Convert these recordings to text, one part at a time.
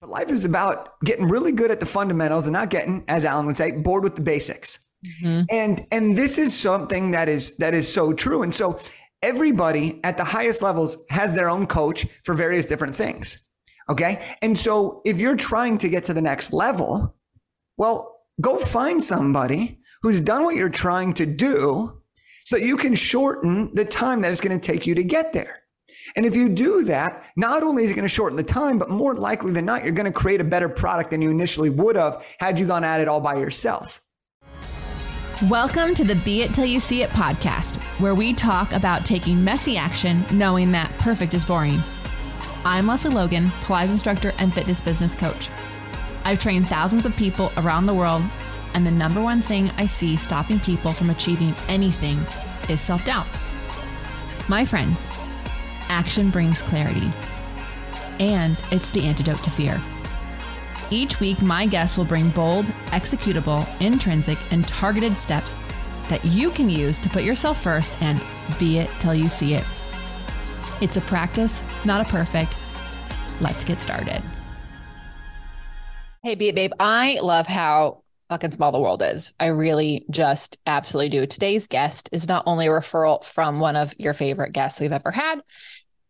But life is about getting really good at the fundamentals and not getting, as Alan would say, bored with the basics. Mm-hmm. And and this is something that is that is so true. And so everybody at the highest levels has their own coach for various different things. Okay? And so if you're trying to get to the next level, well, go find somebody who's done what you're trying to do so that you can shorten the time that it's going to take you to get there. And if you do that, not only is it going to shorten the time, but more likely than not, you're going to create a better product than you initially would have had you gone at it all by yourself. Welcome to the Be It Till You See It podcast, where we talk about taking messy action knowing that perfect is boring. I'm Lesley Logan, Pilates instructor and fitness business coach. I've trained thousands of people around the world, and the number one thing I see stopping people from achieving anything is self doubt. My friends, action brings clarity, and it's the antidote to fear. Each week, my guests will bring bold, executable, intrinsic, and targeted steps that you can use to put yourself first and be it till you see it. It's a practice, not a perfect. Let's get started. Hey, Be It Babe, I love how fucking small the world is. I really just absolutely do. Today's guest is not only a referral from one of your favorite guests we've ever had,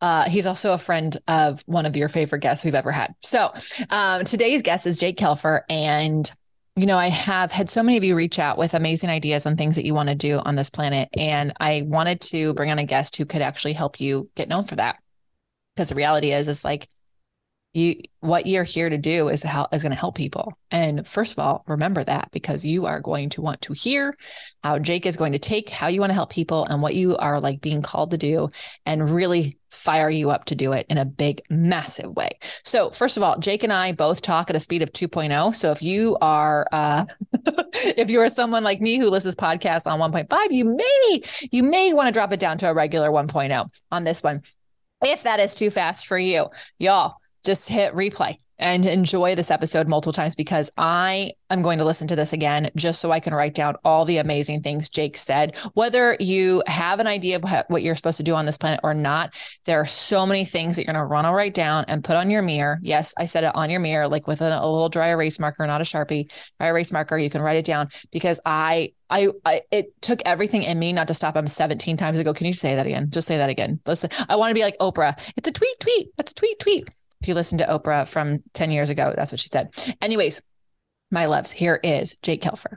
uh, he's also a friend of one of your favorite guests we've ever had. So um, today's guest is Jake Kelfer. And, you know, I have had so many of you reach out with amazing ideas on things that you want to do on this planet. And I wanted to bring on a guest who could actually help you get known for that. Because the reality is, it's like you what you're here to do is how is going to help people. And first of all remember that because you are going to want to hear how jake is going to take how you want to help people and what you are like being called to do and really fire you up to do it in a big massive way. So first of all jake and i both talk at a speed of 2.0 so if you are uh if you are someone like me who listens podcasts on 1.5 you may you may want to drop it down to a regular 1.0 on this one if that is too fast for you. Y'all just hit replay and enjoy this episode multiple times because I am going to listen to this again just so I can write down all the amazing things Jake said. Whether you have an idea of what you're supposed to do on this planet or not, there are so many things that you're going to want to write down and put on your mirror. Yes, I said it on your mirror, like with a, a little dry erase marker, not a Sharpie, dry erase marker. You can write it down because I I, I, it took everything in me not to stop him 17 times ago. Can you say that again? Just say that again. Listen, I want to be like Oprah. It's a tweet, tweet. That's a tweet, tweet. If you listen to Oprah from 10 years ago, that's what she said. Anyways, my loves, here is Jake Kelfer.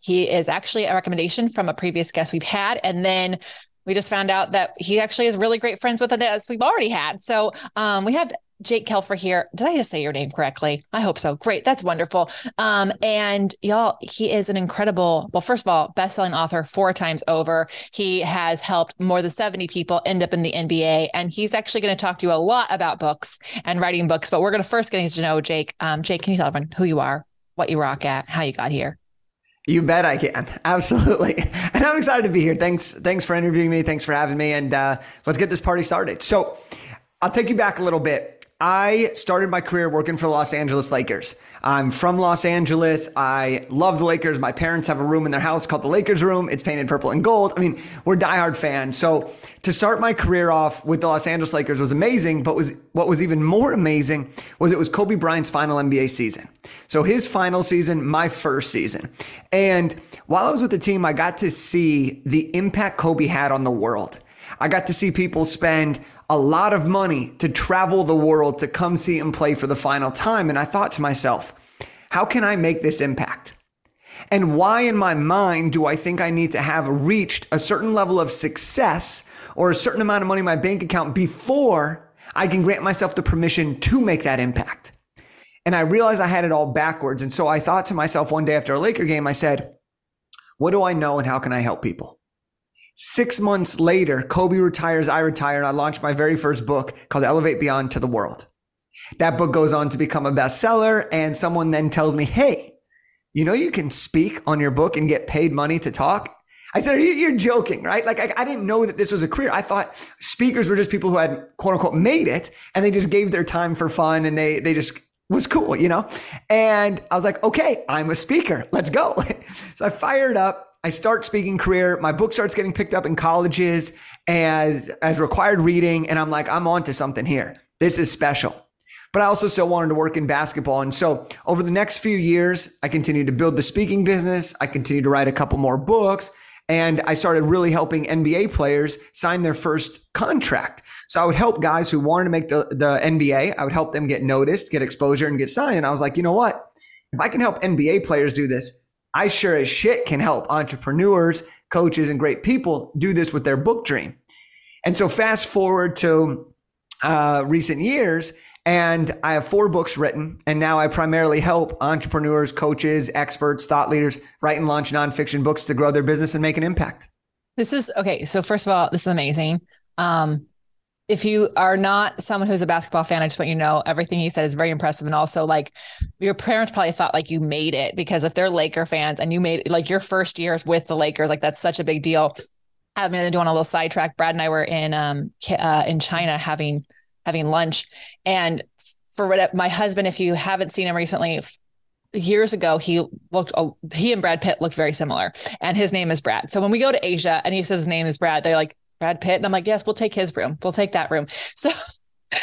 he is actually a recommendation from a previous guest we've had. And then we just found out that he actually is really great friends with guest we've already had. So um, we have Jake Kelfer here. Did I just say your name correctly? I hope so. Great. That's wonderful. Um, and y'all, he is an incredible, well, first of all, best-selling author four times over. He has helped more than 70 people end up in the NBA. And he's actually going to talk to you a lot about books and writing books. But we're going to first get to know Jake. Um, Jake, can you tell everyone who you are, what you rock at, how you got here? You bet I can. Absolutely. And I'm excited to be here. Thanks. Thanks for interviewing me. Thanks for having me. And uh, let's get this party started. So I'll take you back a little bit. I started my career working for the Los Angeles Lakers. I'm from Los Angeles. I love the Lakers. My parents have a room in their house called the Lakers Room. It's painted purple and gold. I mean, we're diehard fans. So to start my career off with the Los Angeles Lakers was amazing. But was what was even more amazing was it was Kobe Bryant's final NBA season. So his final season, my first season. And while I was with the team, I got to see the impact Kobe had on the world. I got to see people spend a lot of money to travel the world to come see him play for the final time. And I thought to myself, how can I make this impact? And why in my mind do I think I need to have reached a certain level of success or a certain amount of money in my bank account before I can grant myself the permission to make that impact? And I realized I had it all backwards. And so I thought to myself one day after a Laker game, I said, what do I know and how can I help people? Six months later, Kobe retires, I retire, and I launch my very first book called Elevate Beyond to the World. That book goes on to become a bestseller, and someone then tells me, Hey, you know, you can speak on your book and get paid money to talk. I said, You're joking, right? Like, I, I, didn't know that this was a career. I thought speakers were just people who had quote unquote made it and they just gave their time for fun and they, they just was cool, you know? And I was like, okay, I'm a speaker. Let's go. so I fired up. I start speaking career. My book starts getting picked up in colleges as as required reading, and I'm like, I'm on to something here. This is special. But I also still wanted to work in basketball. And so over the next few years, I continued to build the speaking business. I continued to write a couple more books. And I started really helping NBA players sign their first contract. So I would help guys who wanted to make the, the NBA. I would help them get noticed, get exposure, and get signed. And I was like, you know what? If I can help NBA players do this, I sure as shit can help entrepreneurs, coaches, and great people do this with their book dream. And so fast forward to uh, recent years, and I have four books written, and now I primarily help entrepreneurs, coaches, experts, thought leaders write and launch nonfiction books to grow their business and make an impact. This is okay. So first of all, this is amazing. Um, if you are not someone who's a basketball fan, I just want you to know everything he said is very impressive. And also, like, your parents probably thought like you made it because if they're Laker fans and you made like your first years with the Lakers, like that's such a big deal. I mean, doing a little sidetrack. Brad and I were in um uh, in China having having lunch, and for what my husband, if you haven't seen him recently, years ago he looked he and Brad Pitt looked very similar and his name is Brad. So when we go to Asia and he says his name is Brad, they're like Brad Pitt. And I'm like, yes, we'll take his room. We'll take that room. So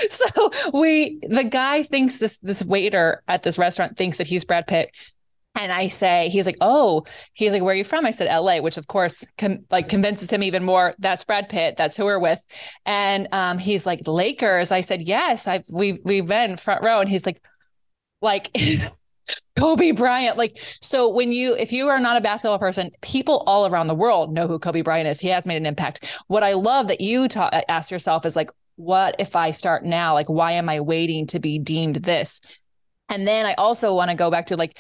so we the guy thinks this this waiter at this restaurant thinks that he's Brad Pitt. And I say, he's like, oh, he's like, where are you from? I said, LA, which of course, com- like convinces him even more. That's Brad Pitt. That's who we're with. And um, he's like, Lakers. I said, yes, I've we we've been front row. And he's like, like Kobe Bryant. Like, so when you, if you are not a basketball person, people all around the world know who Kobe Bryant is. He has made an impact. What I love that you ta- uh, ask yourself is like, what if I start now? Like, why am I waiting to be deemed this? And then I also want to go back to like,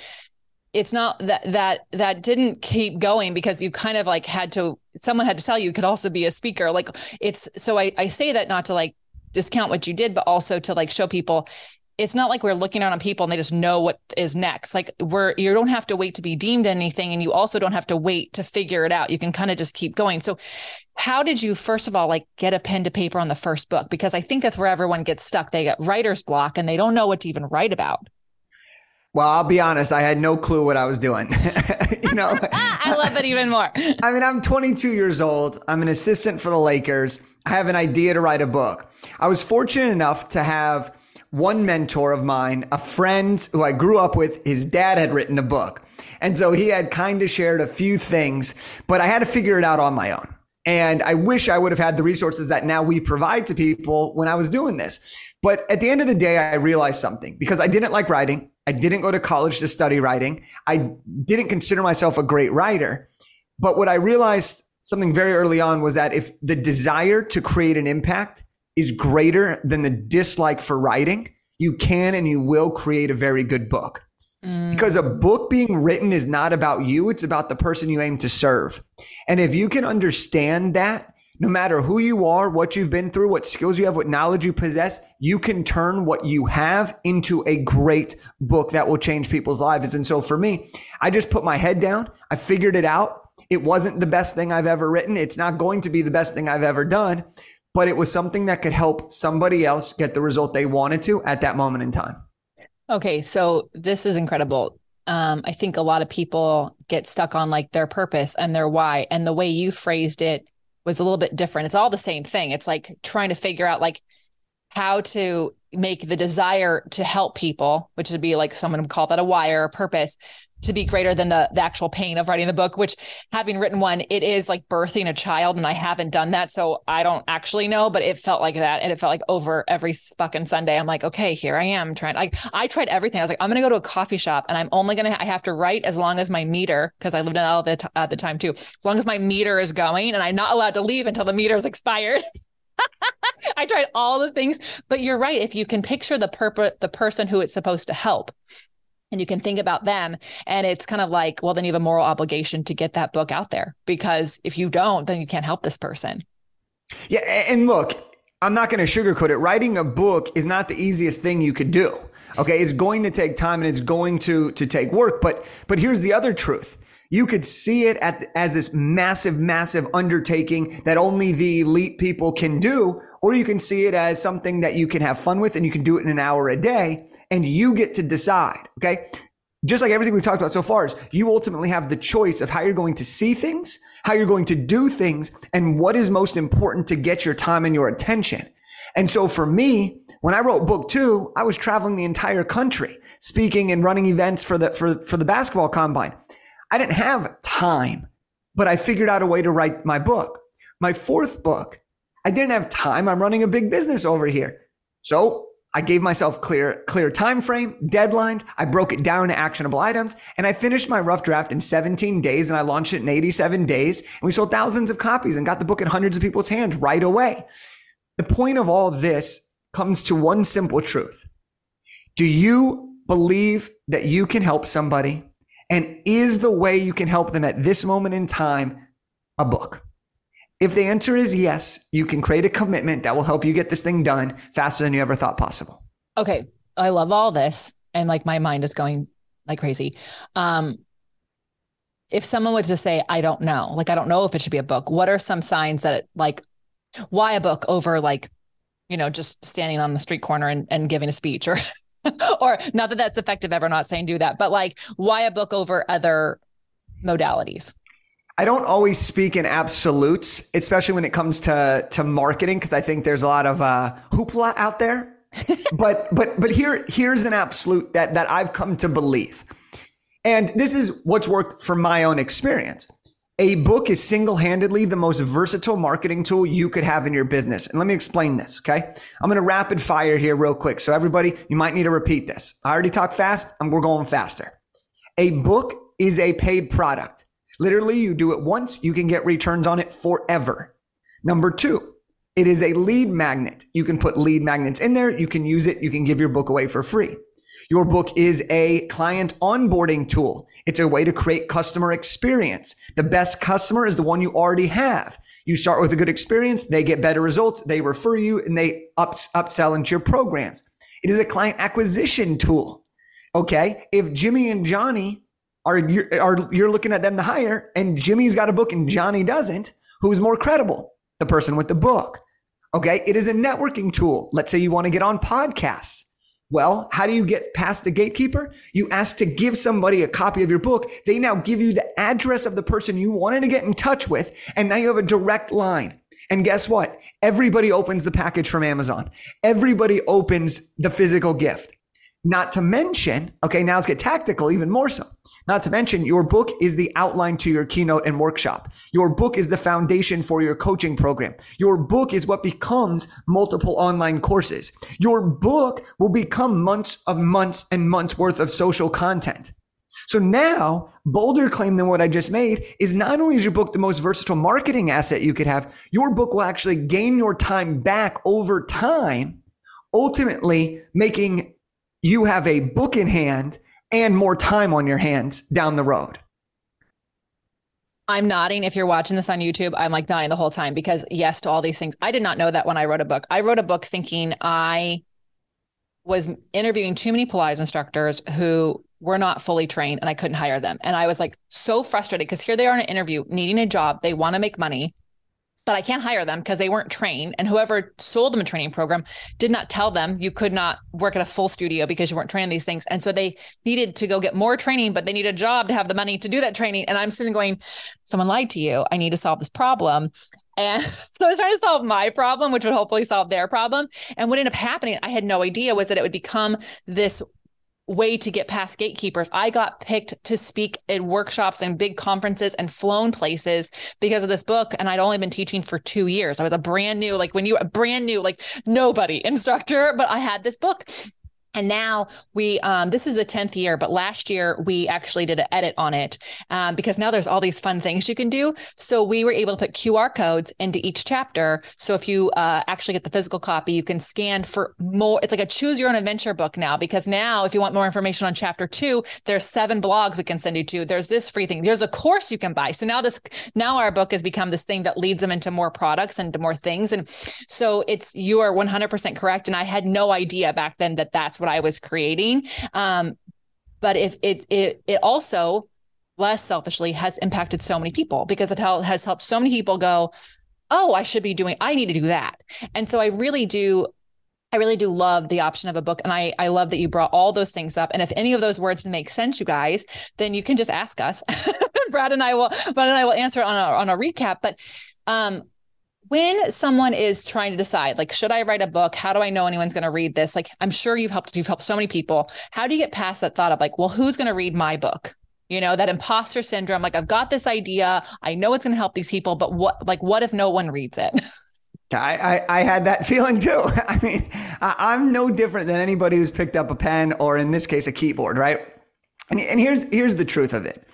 it's not that that that didn't keep going because you kind of like had to someone had to tell you, you could also be a speaker like it's so I, I say that not to like discount what you did but also to like show people it's not like we're looking out on people and they just know what is next. Like we're you don't have to wait to be deemed anything and you also don't have to wait to figure it out. You can kind of just keep going. So how did you first of all like get a pen to paper on the first book? Because I think that's where everyone gets stuck. They get writer's block and they don't know what to even write about. Well, I'll be honest, I had no clue what I was doing. you know, I love it even more. I mean, I'm 22 years old. I'm an assistant for the Lakers. I have an idea to write a book. I was fortunate enough to have one mentor of mine, a friend who I grew up with, his dad had written a book. And so he had kind of shared a few things, but I had to figure it out on my own. And I wish I would have had the resources that now we provide to people when I was doing this. But at the end of the day, I realized something because I didn't like writing. I didn't go to college to study writing. I didn't consider myself a great writer. But what I realized something very early on was that if the desire to create an impact is greater than the dislike for writing, you can and you will create a very good book. Mm. Because a book being written is not about you, it's about the person you aim to serve. And if you can understand that, no matter who you are, what you've been through, what skills you have, what knowledge you possess, you can turn what you have into a great book that will change people's lives. And so for me, I just put my head down. I figured it out. It wasn't the best thing I've ever written. It's not going to be the best thing I've ever done, but it was something that could help somebody else get the result they wanted to at that moment in time. Okay, so this is incredible. Um, I think a lot of people get stuck on like their purpose and their why. And the way you phrased it was a little bit different. It's all the same thing. It's like trying to figure out like how to make the desire to help people, which would be like someone would call that a wire or purpose, to be greater than the, the actual pain of writing the book, which having written one, it is like birthing a child. And I haven't done that. So I don't actually know, but it felt like that. And it felt like over every fucking Sunday, I'm like, okay, here I am trying. I, I tried everything. I was like, I'm going to go to a coffee shop and I'm only going to, I have to write as long as my meter, because I lived in LA at the time too, as long as my meter is going and I'm not allowed to leave until the meter is expired. I tried all the things, but you're right. If you can picture the purpose, the person who it's supposed to help, and you can think about them and it's kind of like well then you have a moral obligation to get that book out there because if you don't then you can't help this person. Yeah and look i'm not going to sugarcoat it. Writing a book is not the easiest thing you could do okay? It's going to take time and it's going to to take work but but here's the other truth you could see it at, as this massive, massive undertaking that only the elite people can do, or you can see it as something that you can have fun with and you can do it in an hour a day and you get to decide. Okay. Just like everything we've talked about so far is you ultimately have the choice of how you're going to see things, how you're going to do things, and what is most important to get your time and your attention. And so for me, when I wrote book two, I was traveling the entire country, speaking and running events for the for, for the basketball combine. I didn't have time, but I figured out a way to write my book. My fourth book, I didn't have time. I'm running a big business over here. So I gave myself clear, clear time frame, deadlines. I broke it down to actionable items, and I finished my rough draft in 17 days, and I launched it in 87 days. And we sold thousands of copies and got the book in hundreds of people's hands right away. The point of all this comes to one simple truth. Do you believe that you can help somebody and is the way you can help them at this moment in time a book? If the answer is yes, you can create a commitment that will help you get this thing done faster than you ever thought possible. Okay. I love all this. And like my mind is going like crazy. Um, if someone would just say, I don't know, like, I don't know if it should be a book, what are some signs that, it, like, why a book over, like, you know, just standing on the street corner and, and giving a speech or or not that that's effective ever not saying do that but like why a book over other modalities I don't always speak in absolutes, especially when it comes to to marketing, because I think there's a lot of uh, hoopla out there. but but but here here's an absolute that that I've come to believe, and this is what's worked from my own experience. A book is single handedly the most versatile marketing tool you could have in your business. And let me explain this, okay? I'm gonna rapid fire here real quick. So, everybody, you might need to repeat this. I already talked fast, and we're going faster. A book is a paid product. Literally, you do it once, you can get returns on it forever. Number two, it is a lead magnet. You can put lead magnets in there, you can use it, you can give your book away for free. Your book is a client onboarding tool. It's a way to create customer experience. The best customer is the one you already have. You start with a good experience, they get better results, they refer you, and they ups, upsell into your programs. It is a client acquisition tool. Okay. If Jimmy and Johnny are, are you're looking at them to hire, and Jimmy's got a book and Johnny doesn't, who's more credible? The person with the book. Okay. It is a networking tool. Let's say you want to get on podcasts. Well, how do you get past the gatekeeper? You ask to give somebody a copy of your book. They now give you the address of the person you wanted to get in touch with. And now you have a direct line. And guess what? Everybody opens the package from Amazon. Everybody opens the physical gift. Not to mention, okay, now let's get tactical even more so. Not to mention, your book is the outline to your keynote and workshop. Your book is the foundation for your coaching program. Your book is what becomes multiple online courses. Your book will become months of months and months worth of social content. So now, bolder claim than what I just made is not only is your book the most versatile marketing asset you could have, your book will actually gain your time back over time, ultimately making you have a book in hand and more time on your hands down the road. I'm nodding. If you're watching this on YouTube, I'm like nodding the whole time because yes to all these things. I did not know that when I wrote a book. I wrote a book thinking I was interviewing too many Pilates instructors who were not fully trained and I couldn't hire them. And I was like so frustrated because here they are in an interview needing a job. They want to make money but I can't hire them because they weren't trained. And whoever sold them a training program did not tell them you could not work at a full studio because you weren't trained these things. And so they needed to go get more training, but they need a job to have the money to do that training. And I'm sitting going, someone lied to you. I need to solve this problem. And so I was trying to solve my problem, which would hopefully solve their problem. And what ended up happening, I had no idea, was that it would become this way to get past gatekeepers. I got picked to speak at workshops and big conferences and flown places because of this book. And I'd only been teaching for two years. I was a brand new, like when you a brand new, like nobody instructor, but I had this book and now we, um, this is the 10th year, but last year we actually did an edit on it um, because now there's all these fun things you can do. So we were able to put QR codes into each chapter. So if you uh, actually get the physical copy, you can scan for more. It's like a choose your own adventure book now because now if you want more information on chapter two, there's seven blogs we can send you to. There's this free thing. There's a course you can buy. So now this, now our book has become this thing that leads them into more products and to more things. And so it's, you are 100% correct. And I had no idea back then that that's what I was creating. Um, but if it it it also less selfishly has impacted so many people because it has helped so many people go, oh, I should be doing, I need to do that. And so I really do I really do love the option of a book. And I, I love that you brought all those things up. And if any of those words make sense, you guys, then you can just ask us. Brad and I will, Brad and I will answer on a, on a recap. But um, when someone is trying to decide like should i write a book? How do i know anyone's going to read this? Like i'm sure you've helped you've helped so many people. How do you get past that thought of like well who's going to read my book? You know that imposter syndrome like i've got this idea i know it's going to help these people but what like what if no one reads it? I, I, I had that feeling too. I mean, I, am no different than anybody who's picked up a pen or in this case a keyboard, right? And, and here's here's the truth of it,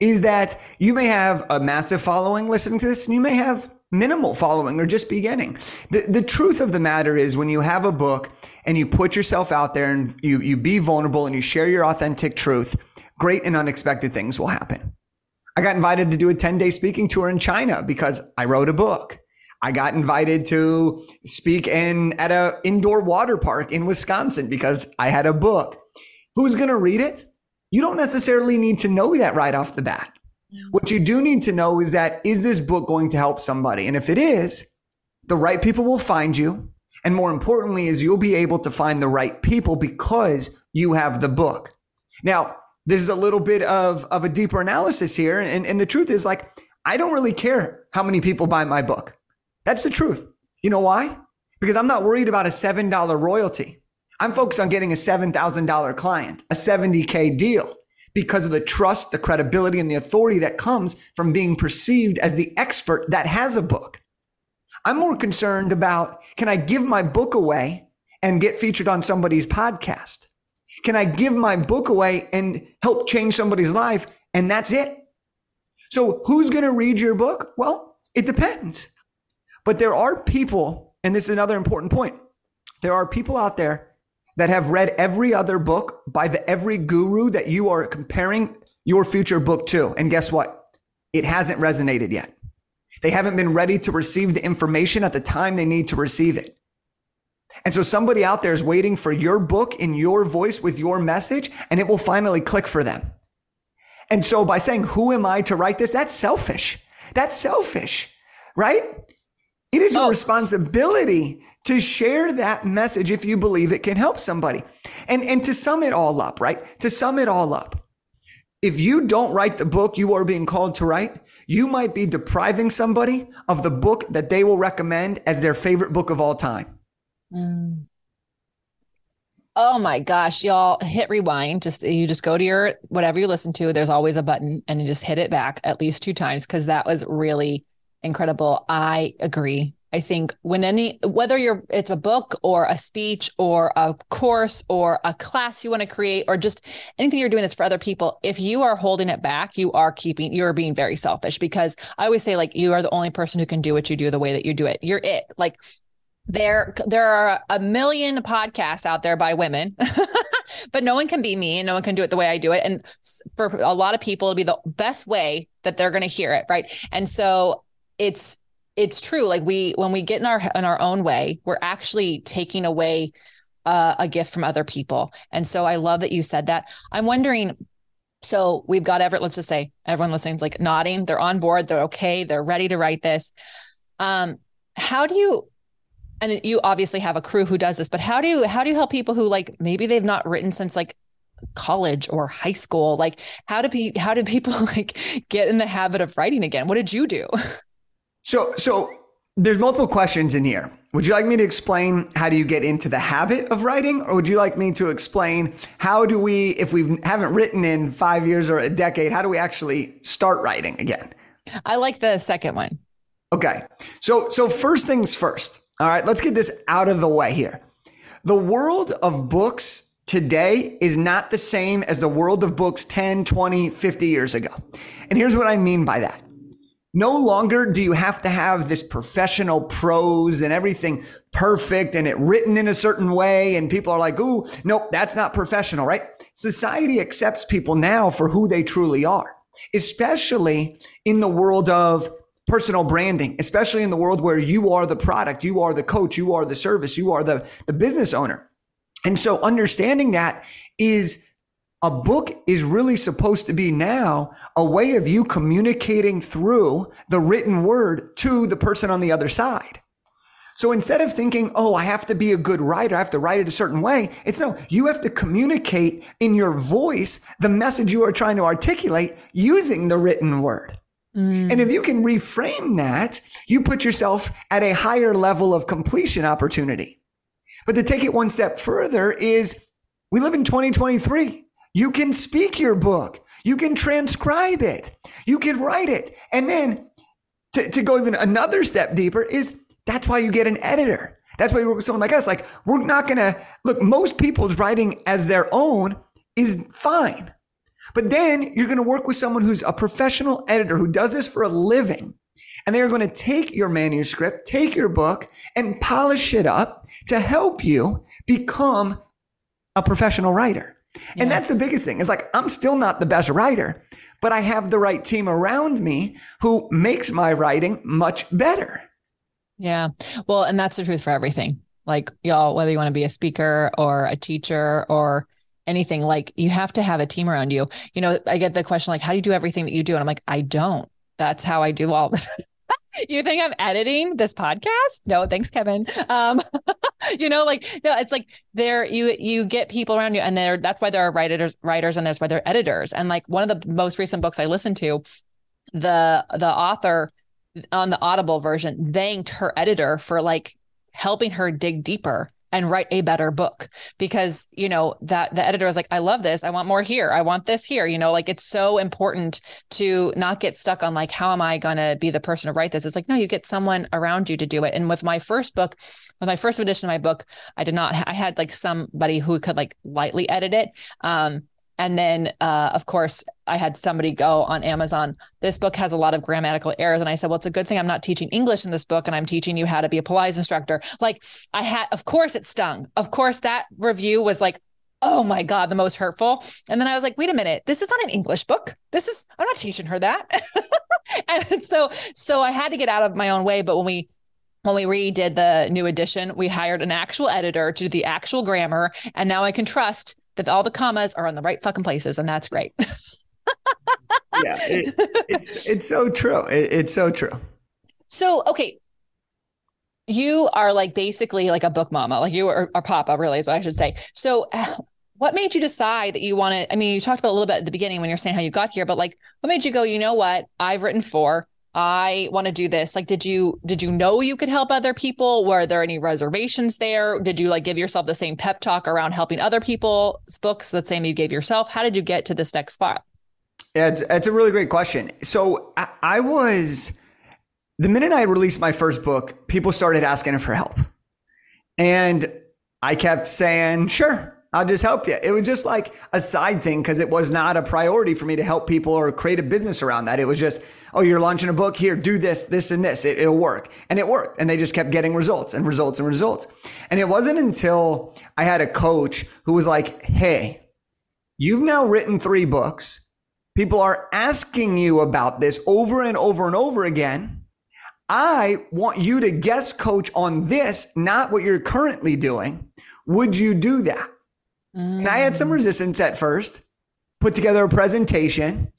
is that you may have a massive following listening to this, and you may have minimal following or just beginning. The, the truth of the matter is when you have a book and you put yourself out there and you, you be vulnerable and you share your authentic truth, great and unexpected things will happen. I got invited to do a 10 day speaking tour in China because I wrote a book. I got invited to speak in at a indoor water park in Wisconsin because I had a book. Who's going to read it? You don't necessarily need to know that right off the bat. What you do need to know is that is this book going to help somebody? And if it is, the right people will find you. And more importantly, is you'll be able to find the right people because you have the book. Now, this is a little bit of, of a deeper analysis here. And, and the truth is like, I don't really care how many people buy my book. That's the truth. You know why? Because I'm not worried about a $7 royalty. I'm focused on getting a $7,000 client, a 70K deal because of the trust, the credibility, and the authority that comes from being perceived as the expert that has a book. I'm more concerned about can I give my book away and get featured on somebody's podcast? Can I give my book away and help change somebody's life? And that's it. So, who's going to read your book? Well, it depends. But there are people, and this is another important point. There are people out there that have read every other book by the every guru that you are comparing your future book to. And guess what? It hasn't resonated yet. They haven't been ready to receive the information at the time they need to receive it. And so somebody out there is waiting for your book in your voice with your message, and it will finally click for them. And so by saying, Who am I to write this? That's selfish. That's selfish, right? It is your oh. responsibility to share that message if you believe it can help somebody. And, and to sum it all up, right? To sum it all up, if you don't write the book you are being called to write, you might be depriving somebody of the book that they will recommend as their favorite book of all time. Mm. Oh my gosh, y'all hit rewind. Just you just go to your whatever you listen to, there's always a button and you just hit it back at least two times because that was really incredible. I agree. I think when any whether you're it's a book or a speech or a course or a class you want to create or just anything you're doing that's for other people, if you are holding it back, you are keeping you're being very selfish because I always say like you are the only person who can do what you do the way that you do it. You're it. Like there there are a million podcasts out there by women. but no one can be me and no one can do it the way I do it. And for a lot of people, it'll be the best way that they're going to hear it. Right. And so it's it's true like we when we get in our in our own way we're actually taking away uh, a gift from other people. And so i love that you said that. I'm wondering so we've got everett let's just say everyone listening is like nodding. They're on board. They're okay. They're ready to write this. Um how do you and you obviously have a crew who does this but how do you how do you help people who like maybe they've not written since like college or high school? Like how do pe- how do people like get in the habit of writing again? What did you do So, so there's multiple questions in here. Would you like me to explain how do you get into the habit of writing, or would you like me to explain how do we, if we haven't written in five years or a decade, how do we actually start writing again? I like the second one. Okay. So so first things first. All right, let's get this out of the way here. The world of books today is not the same as the world of books 10, 20, 50 years ago. And here's what I mean by that. No longer do you have to have this professional prose and everything perfect and it written in a certain way. And people are like, ooh, nope, that's not professional, right? Society accepts people now for who they truly are, especially in the world of personal branding, especially in the world where you are the product, you are the coach, you are the service, you are the, the business owner. And so understanding that is a book is really supposed to be now a way of you communicating through the written word to the person on the other side. So instead of thinking, oh, I have to be a good writer, I have to write it a certain way, it's no, you have to communicate in your voice the message you are trying to articulate using the written word. Mm. And if you can reframe that, you put yourself at a higher level of completion opportunity. But to take it one step further is we live in 2023. You can speak your book. You can transcribe it. You can write it. And then to, to go even another step deeper is that's why you get an editor. That's why you work with someone like us. Like, we're not going to look, most people's writing as their own is fine. But then you're going to work with someone who's a professional editor who does this for a living. And they're going to take your manuscript, take your book, and polish it up to help you become a professional writer. And that's the biggest thing. It's like I'm still not the best writer, but I have the right team around me who makes my writing much better. Yeah. Well, and that's the truth for everything. Like y'all, whether you want to be a speaker or a teacher or anything, like you have to have a team around you. You know, I get the question like, how do you do everything that you do? And I'm like, I don't. That's how I do all you think I'm editing this podcast? No, thanks, Kevin. Um, you know, like no, it's like there you you get people around you, and there that's why there are writers, writers, and that's why they're editors. And like one of the most recent books I listened to, the the author on the Audible version thanked her editor for like helping her dig deeper and write a better book because you know that the editor was like i love this. I want more here. I want this here. You know like it's so important to not get stuck on like how am i going to be the person to write this? It's like no you get someone around you to do it. And with my first book with my first edition of my book i did not i had like somebody who could like lightly edit it. Um and then, uh, of course, I had somebody go on Amazon. This book has a lot of grammatical errors. And I said, well, it's a good thing I'm not teaching English in this book and I'm teaching you how to be a Pilates instructor. Like, I had, of course, it stung. Of course, that review was like, oh my God, the most hurtful. And then I was like, wait a minute, this is not an English book. This is, I'm not teaching her that. and so, so I had to get out of my own way. But when we, when we redid the new edition, we hired an actual editor to do the actual grammar. And now I can trust that all the commas are on the right fucking places, and that's great. yeah, it, it's it's so true. It, it's so true. So okay, you are like basically like a book mama, like you are, a papa, really is what I should say. So. what made you decide that you wanted? I mean, you talked about a little bit at the beginning when you're saying how you got here, but like, what made you go? You know what? I've written four. I want to do this. Like, did you did you know you could help other people? Were there any reservations there? Did you like give yourself the same pep talk around helping other people's books the same you gave yourself? How did you get to this next spot? Yeah, it's, it's a really great question. So I, I was the minute I released my first book, people started asking for help, and I kept saying, "Sure, I'll just help you. It was just like a side thing because it was not a priority for me to help people or create a business around that. It was just, oh, you're launching a book here, do this, this, and this. It, will work. And it worked. And they just kept getting results and results and results. And it wasn't until I had a coach who was like, hey, you've now written three books. People are asking you about this over and over and over again. I want you to guest coach on this, not what you're currently doing. Would you do that? Mm. And I had some mm. resistance at first, put together a presentation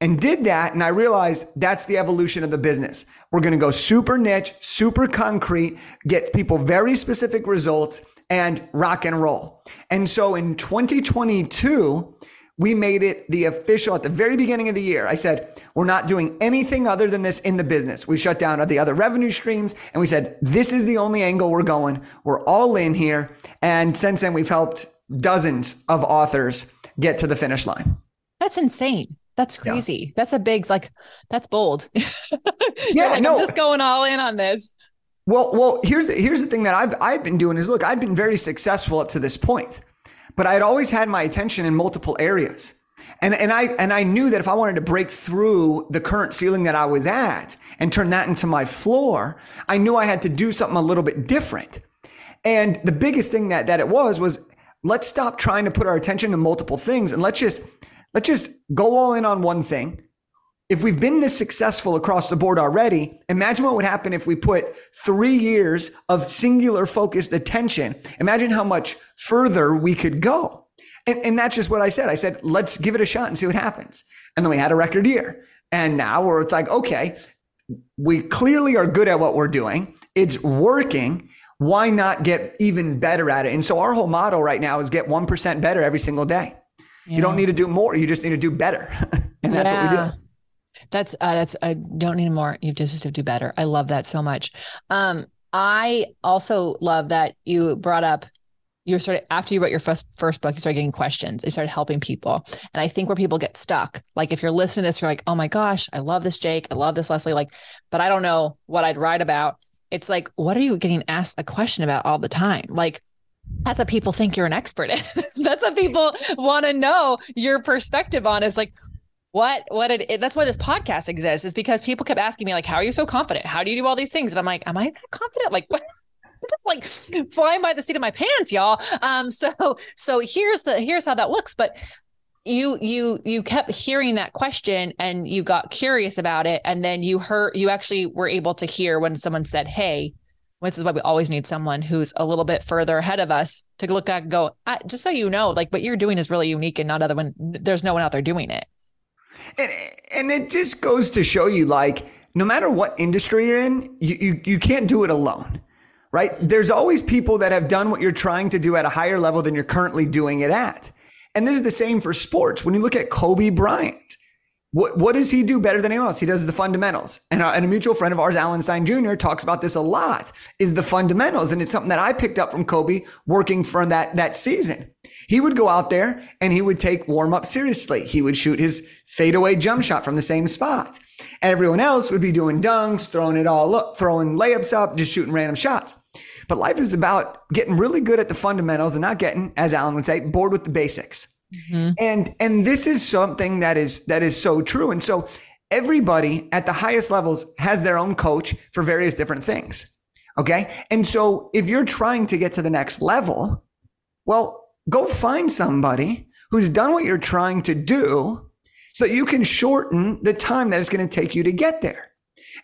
and did that. And I realized that's the evolution of the business. We're going to go super niche, super concrete, get people very specific results and rock and roll. And so in 2022, we made it the official at the very beginning of the year. I said, we're not doing anything other than this in the business. We shut down the other revenue streams and we said, this is the only angle we're going. We're all in here. And since then, we've helped dozens of authors get to the finish line. That's insane. That's crazy. Yeah. That's a big, like, that's bold. yeah, like, no. I'm just going all in on this. Well, well, here's the here's the thing that I've I've been doing is look, I've been very successful up to this point, but I had always had my attention in multiple areas. And, and I and I knew that if I wanted to break through the current ceiling that I was at and turn that into my floor, I knew I had to do something a little bit different. And the biggest thing that that it was was let's stop trying to put our attention to multiple things and let's just let's just go all in on one thing. If we've been this successful across the board already, imagine what would happen if we put three years of singular focused attention. Imagine how much further we could go. And, and that's just what I said. I said, let's give it a shot and see what happens. And then we had a record year. And now where it's like, okay, we clearly are good at what we're doing. It's working. Why not get even better at it? And so our whole motto right now is get 1% better every single day. Yeah. You don't need to do more. You just need to do better. and that's yeah. what we do. That's uh, that's I uh, don't need more. You just have to do better. I love that so much. Um, I also love that you brought up you started after you wrote your first first book, you started getting questions. You started helping people. And I think where people get stuck, like if you're listening to this, you're like, oh my gosh, I love this, Jake. I love this, Lesley. Like, but I don't know what I'd write about. It's like, what are you getting asked a question about all the time? Like, that's what people think you're an expert in. that's what people want to know your perspective on is like, what what it that's why this podcast exists is because people kept asking me like how are you so confident how do you do all these things and i'm like am i that confident like what just like flying by the seat of my pants, y'all. Um, so so here's the here's how that looks. But you you you kept hearing that question and you got curious about it, and then you heard you actually were able to hear when someone said, "Hey." This is why we always need someone who's a little bit further ahead of us to look at and go, just so you know, like what you're doing is really unique and not other one. There's no one out there doing it. And, and it just goes to show you like no matter what industry you're in, you, you, you can't do it alone right? There's always people that have done what you're trying to do at a higher level than you're currently doing it at. And this is the same for sports. When you look at Kobe Bryant, what, what does he do better than anyone else? He does the fundamentals. And, uh, and a mutual friend of ours, Alan Stein Jr., talks about this a lot, is the fundamentals. And it's something that I picked up from Kobe working for that, that season. He would go out there and he would take warm up seriously. He would shoot his fadeaway jump shot from the same spot. And everyone else would be doing dunks, throwing it all up, throwing layups up, just shooting random shots. But life is about getting really good at the fundamentals and not getting, as Alan would say, bored with the basics. Mm-hmm. And and this is something that is that is so true. And so everybody at the highest levels has their own coach for various different things. Okay? And so if you're trying to get to the next level, well, go find somebody who's done what you're trying to do so that you can shorten the time that it's going to take you to get there.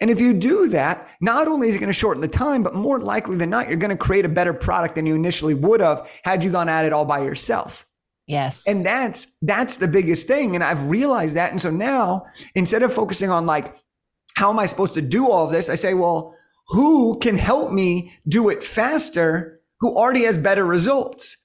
And if you do that, not only is it going to shorten the time, but more likely than not, you're going to create a better product than you initially would have had you gone at it all by yourself. Yes. And that's that's the biggest thing. And I've realized that. And so now instead of focusing on like, how am I supposed to do all of this? I say, well, who can help me do it faster who already has better results?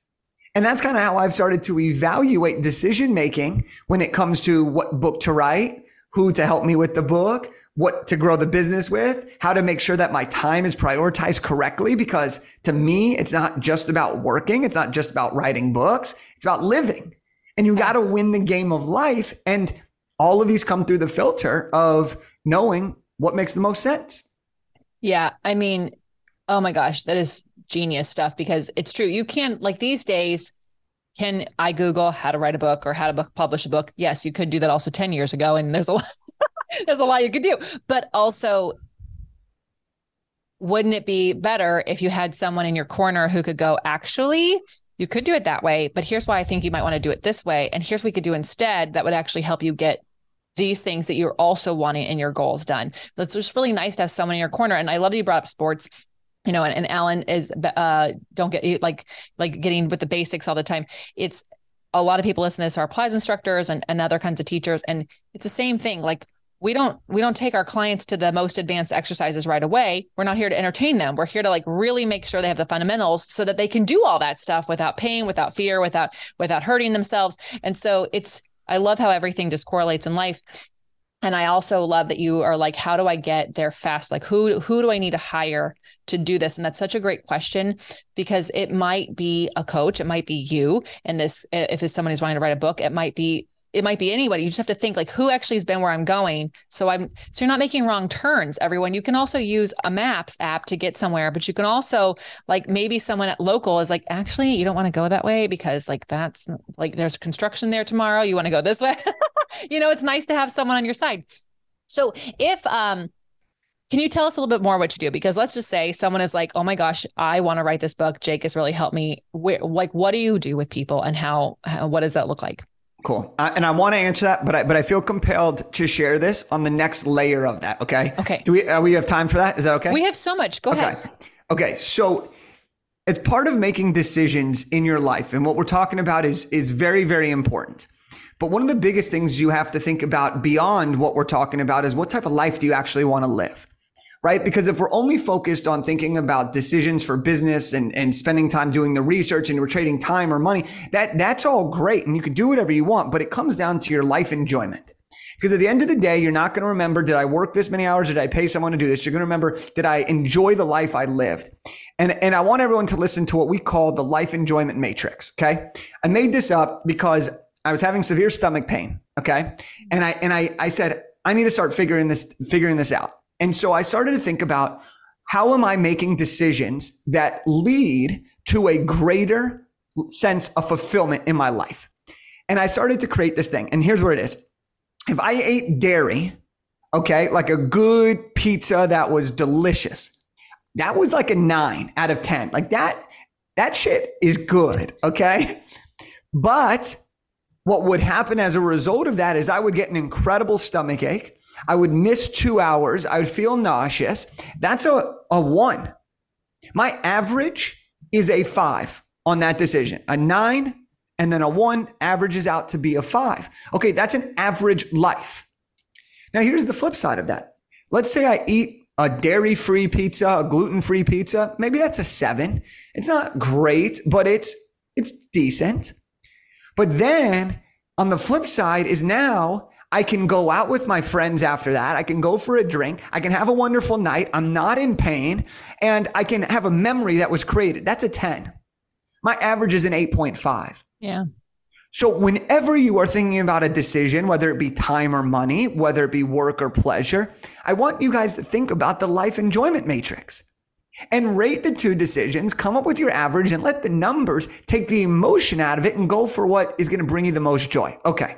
And that's kind of how I've started to evaluate decision making when it comes to what book to write, who to help me with the book, what to grow the business with, how to make sure that my time is prioritized correctly. Because to me, it's not just about working. It's not just about writing books. It's about living. And you got to win the game of life. And all of these come through the filter of knowing what makes the most sense. Yeah. I mean, oh my gosh, that is genius stuff because it's true. You can, like these days, can I Google how to write a book or how to book, publish a book? Yes, you could do that also 10 years ago. And there's a lot, there's a lot you could do. But also, wouldn't it be better if you had someone in your corner who could go, actually, you could do it that way, but here's why I think you might want to do it this way. And here's what we could do instead that would actually help you get these things that you're also wanting in your goals done. It's just really nice to have someone in your corner. And I love that you brought up sports you know, and, and Alan is uh don't get like like getting with the basics all the time. It's a lot of people listen to this are Pilates instructors and, and other kinds of teachers. And it's the same thing. Like we don't we don't take our clients to the most advanced exercises right away. We're not here to entertain them. We're here to like really make sure they have the fundamentals so that they can do all that stuff without pain without fear without without hurting themselves. And so it's i love how everything just correlates in life. And i also love that you are like how do i get there fast? Like who who do i need to hire to do this? And that's such a great question because it might be a coach it might be you and this if it's someone who's wanting to write a book it might be it might be anybody. You just have to think like who actually has been where I'm going. So I'm so you're not making wrong turns, everyone. You can also use a maps app to get somewhere, but you can also like maybe someone at local is like, actually, you don't want to go that way because like that's like there's construction there tomorrow. You want to go this way. you know, it's nice to have someone on your side. So if um can you tell us a little bit more what you do? Because let's just say someone is like, "Oh my gosh, I want to write this book. Jake has really helped me." Where, like, what do you do with people, and how, how what does that look like? Cool. Uh, and I want to answer that, but I, but I feel compelled to share this on the next layer of that. Okay. Okay. Do we, uh, we have time for that? Is that okay? We have so much. Go okay. ahead. Okay. So it's part of making decisions in your life. And what we're talking about is, is very, very important. But one of the biggest things you have to think about beyond what we're talking about is what type of life do you actually want to live? Right? Because if we're only focused on thinking about decisions for business and, and spending time doing the research and we're trading time or money, that that's all great and you can do whatever you want, but it comes down to your life enjoyment. Because at the end of the day, you're not going to remember, did I work this many hours? Did I pay someone to do this? You're going to remember, did I enjoy the life I lived? And, and I want everyone to listen to what we call the life enjoyment matrix. Okay. I made this up because I was having severe stomach pain. Okay. And I, and I, I said, I need to start figuring this, figuring this out. And so I started to think about how am I making decisions that lead to a greater sense of fulfillment in my life? And I started to create this thing. And here's what it is. If I ate dairy, okay, like a good pizza that was delicious, that was like a nine out of 10. Like that, that shit is good, okay? But what would happen as a result of that is I would get an incredible stomach ache. I would miss two hours. I would feel nauseous. That's a, a one. My average is a five on that decision. A nine and then a one averages out to be a five. Okay, that's an average life. Now, here's the flip side of that. Let's say I eat a dairy free pizza, a gluten free pizza. Maybe that's a seven. It's not great, but it's, it's decent. But then on the flip side is now I can go out with my friends after that. I can go for a drink. I can have a wonderful night. I'm not in pain and I can have a memory that was created. That's a 10. My average is an 8.5. Yeah. So, whenever you are thinking about a decision, whether it be time or money, whether it be work or pleasure, I want you guys to think about the life enjoyment matrix and rate the two decisions, come up with your average, and let the numbers take the emotion out of it and go for what is going to bring you the most joy. Okay.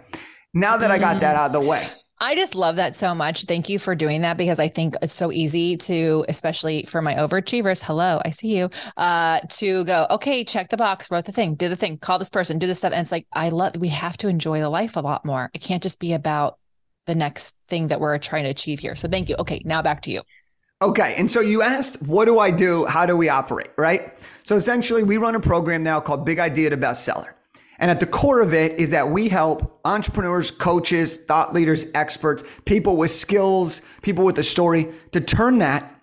Now that I got that out of the way. I just love that so much. Thank you for doing that because I think it's so easy to, especially for my overachievers. Hello, I see you. Uh, to go, okay, check the box, wrote the thing, did the thing, call this person, do this stuff. And it's like, I love, we have to enjoy the life a lot more. It can't just be about the next thing that we're trying to achieve here. So thank you. Okay, now back to you. Okay. And so you asked, what do I do? How do we operate? Right. So essentially, we run a program now called Big Idea to Bestseller. And at the core of it is that we help entrepreneurs, coaches, thought leaders, experts, people with skills, people with a story to turn that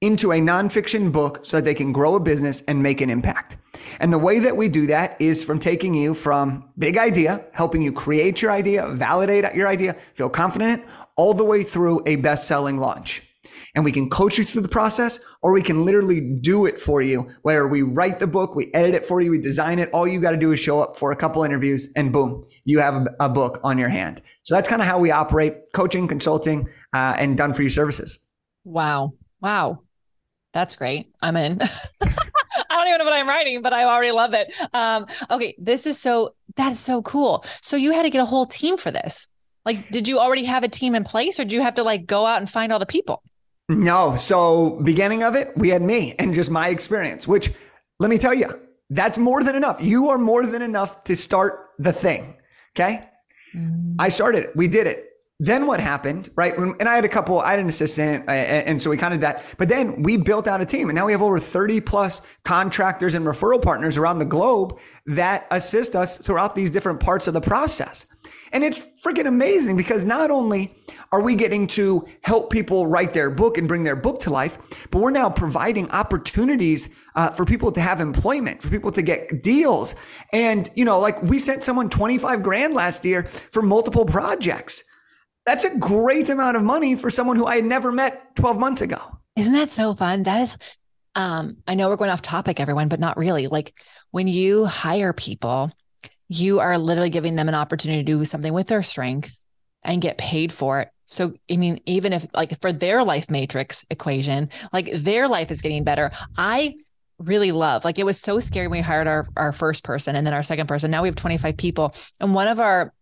into a nonfiction book so that they can grow a business and make an impact. And the way that we do that is from taking you from big idea, helping you create your idea, validate your idea, feel confident, all the way through a best selling launch and we can coach you through the process or we can literally do it for you where we write the book, we edit it for you, we design it. All you got to do is show up for a couple interviews and boom, you have a, book on your hand. So that's kind of how we operate coaching, consulting, uh, and done for you services. Wow. Wow. That's great. I'm in. I don't even know what I'm writing, but I already love it. Um, okay, this is so that's so cool. So you had to get a whole team for this. Like, did you already have a team in place, or did you have to like go out and find all the people? No. So, beginning of it, we had me and just my experience, which let me tell you, that's more than enough. You are more than enough to start the thing. Okay. Mm. I started it. We did it. then what happened, right? And I had a couple, I had an assistant, and so we kind of did that. But then we built out a team, and now we have over 30 plus contractors and referral partners around the globe that assist us throughout these different parts of the process. And it's freaking amazing because not only are we getting to help people write their book and bring their book to life, but we're now providing opportunities uh, for people to have employment, for people to get deals. And, you know, like we sent someone 25 grand last year for multiple projects. That's a great amount of money for someone who I had never met 12 months ago. Isn't that so fun? That is, um, I know we're going off topic, everyone, but not really. Like when you hire people, you are literally giving them an opportunity to do something with their strength and get paid for it. So, I mean, even if like for their life matrix equation, like their life is getting better. I really love, like, it was so scary when we hired our, our first person and then our second person. Now we have 25 people. And one of our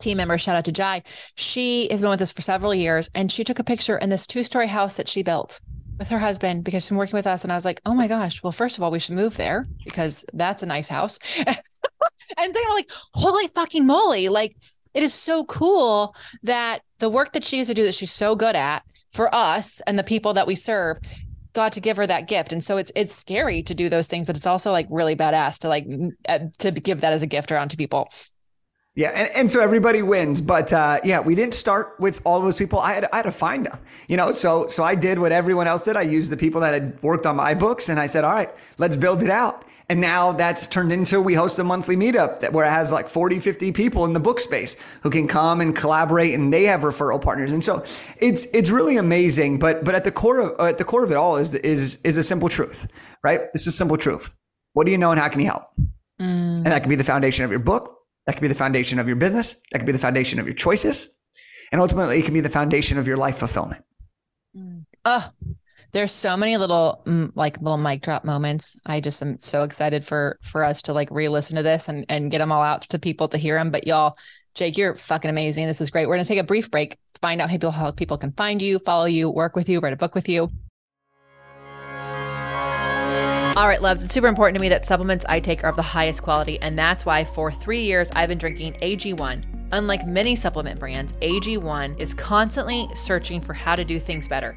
team members, shout out to Jai, she has been with us for several years and she took a picture in this two story house that she built with her husband because she's been working with us. And I was like, oh my gosh, well, first of all, we should move there because that's a nice house. and they are like, holy fucking moly. Like, it is so cool that the work that she has to do that she's so good at for us and the people that we serve got to give her that gift. And so it's it's scary to do those things, but it's also like really badass to like uh, to give that as a gift around to people. Yeah, and, and so everybody wins, but uh, yeah, we didn't start with all those people. I had I had to find them, you know. So so I did what everyone else did. I used the people that had worked on my books, and I said, all right, let's build it out. And now that's turned into we host a monthly meetup that where it has like 40, 50 people in the book space who can come and collaborate and they have referral partners. And so it's it's really amazing. But but at the core of at the core of it all is is is a simple truth, right? This is simple truth. What do you know and how can you help? Mm. And that can be the foundation of your book. That can be the foundation of your business. That can be the foundation of your choices. And ultimately it can be the foundation of your life fulfillment. Mm. Oh, there's so many little mm, like little mic drop moments. I just am so excited for for us to like re-listen to this and and get them all out to people to hear them. But y'all, Jake, you're fucking amazing. This is great. We're gonna take a brief break, find out how people how people can find you, follow you, work with you, write a book with you. All right, loves, it's super important to me that supplements I take are of the highest quality, and that's why for three years I've been drinking AG1. Unlike many supplement brands, AG1 is constantly searching for how to do things better.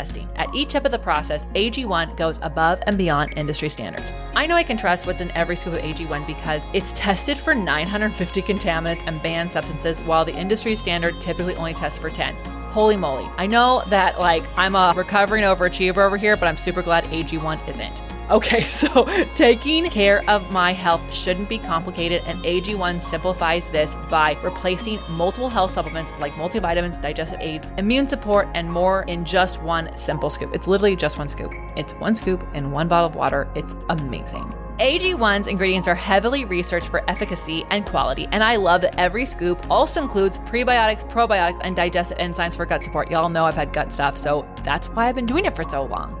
testing. At each step of the process, AG1 goes above and beyond industry standards. I know I can trust what's in every scoop of AG1 because it's tested for 950 contaminants and banned substances, while the industry standard typically only tests for 10. Holy moly. I know that like I'm a recovering overachiever over here, but I'm super glad AG1 isn't. Okay, so taking care of my health shouldn't be complicated, and AG1 simplifies this by replacing multiple health supplements like multivitamins, digestive aids, immune support, and more in just one simple scoop. It's literally just one scoop. It's one scoop in one bottle of water. It's amazing. AG1's ingredients are heavily researched for efficacy and quality, and I love that every scoop also includes prebiotics, probiotics, and digestive enzymes for gut support. Y'all know I've had gut stuff, so that's why I've been doing it for so long.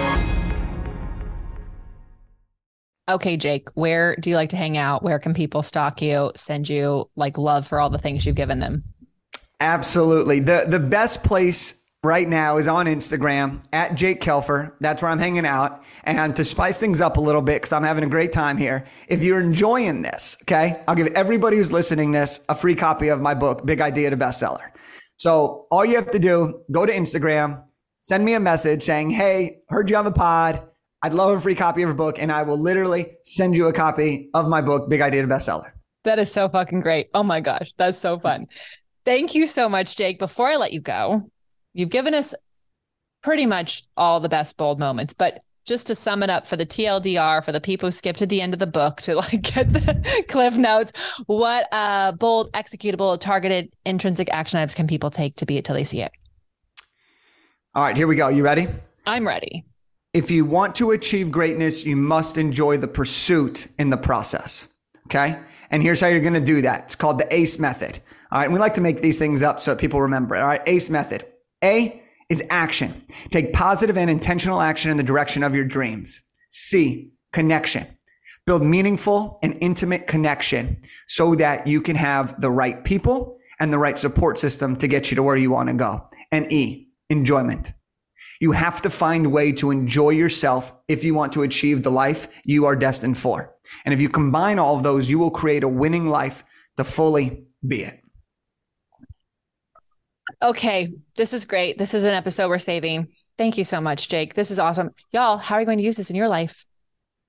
Okay, Jake, where do you like to hang out? Where can people stalk you, send you like love for all the things you've given them? Absolutely. The the best place right now is on Instagram at Jake Kelfer. That's where I'm hanging out. And to spice things up a little bit, because I'm having a great time here, if you're enjoying this, okay, I'll give everybody who's listening this a free copy of my book, Big Idea to Bestseller. So all you have to do, go to Instagram, send me a message saying, Hey, heard you on the pod. I'd love a free copy of her book, and I will literally send you a copy of my book, Big Idea to Bestseller. That is so fucking great. Oh my gosh, that's so fun. Thank you so much, Jake. Before I let you go, you've given us pretty much all the best bold moments, but just to sum it up for the TLDR, for the people who skipped to the end of the book to like get the cliff notes, what uh, bold, executable, targeted, intrinsic action items can people take to be it till they see it? All right, here we go. You ready? I'm ready. If you want to achieve greatness, you must enjoy the pursuit in the process. Okay. And here's how you're going to do that. It's called the ACE method. All right. And we like to make these things up so people remember it. All right. ACE method. A is action. Take positive and intentional action in the direction of your dreams. C, connection. Build meaningful and intimate connection so that you can have the right people and the right support system to get you to where you want to go. And E, enjoyment. You have to find a way to enjoy yourself if you want to achieve the life you are destined for. And if you combine all of those, you will create a winning life to fully be it. Okay, this is great. This is an episode we're saving. Thank you so much, Jake. This is awesome. Y'all, how are you going to use this in your life?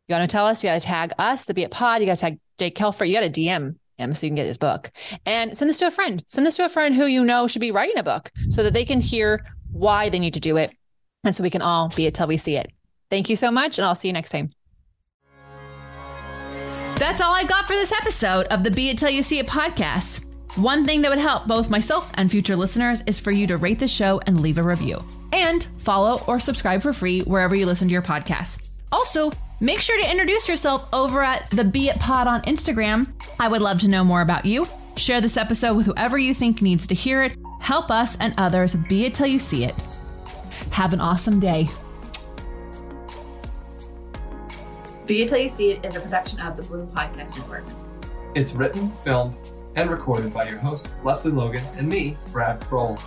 You want to tell us? You got to tag us, the Be It Pod. You got to tag Jake Kelfer. You got to DM him so you can get his book and send this to a friend. Send this to a friend who you know should be writing a book so that they can hear why they need to do it. And so we can all be it till we see it. Thank you so much. And I'll see you next time. That's all I got for this episode of the Be It Till You See It podcast. One thing that would help both myself and future listeners is for you to rate the show and leave a review. And follow or subscribe for free wherever you listen to your podcast. Also, make sure to introduce yourself over at the Be It Pod on Instagram. I would love to know more about you. Share this episode with whoever you think needs to hear it. Help us and others be it till you see it. Have an awesome day. Be It Till You See It is a production of the Bloom Podcast Network. It's written, filmed, and recorded by your host, Lesley Logan, and me, Brad Kroll.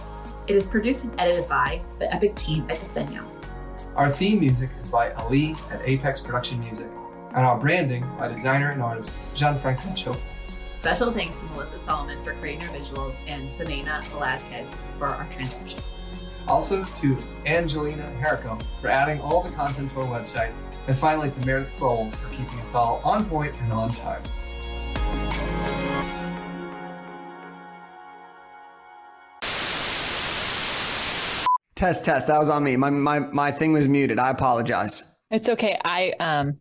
It is produced and edited by the Epic team at Disenyo. Our theme music is by Ali at Apex Production Music, and our branding by designer and artist Jean-Francois Chofa. Special thanks to Melissa Solomon for creating our visuals and Samena Velasquez for our transcriptions. Also to Angelina Herrico for adding all the content to our website, and finally to Meredith Kroll for keeping us all on point and on time. Test, test. That was on me. My my my thing was muted. I apologize. It's okay. I um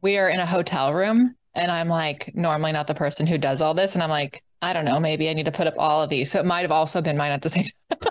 we are in a hotel room and I'm like normally not the person who does all this and I'm like I don't know, maybe I need to put up all of these. So it might have also been mine at the same time.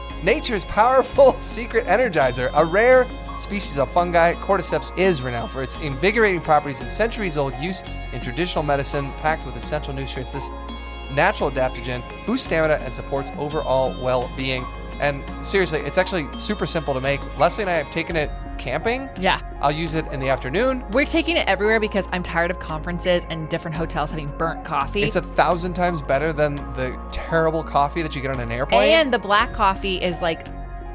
Nature's powerful secret energizer, a rare species of fungi, cordyceps is renowned for its invigorating properties and centuries old use in traditional medicine, packed with essential nutrients. This natural adaptogen boosts stamina and supports overall well being. And seriously, it's actually super simple to make. Lesley and I have taken it camping. Yeah. I'll use it in the afternoon. We're taking it everywhere because I'm tired of conferences and different hotels having burnt coffee. It's a thousand times better than the terrible coffee that you get on an airplane. And the black coffee is like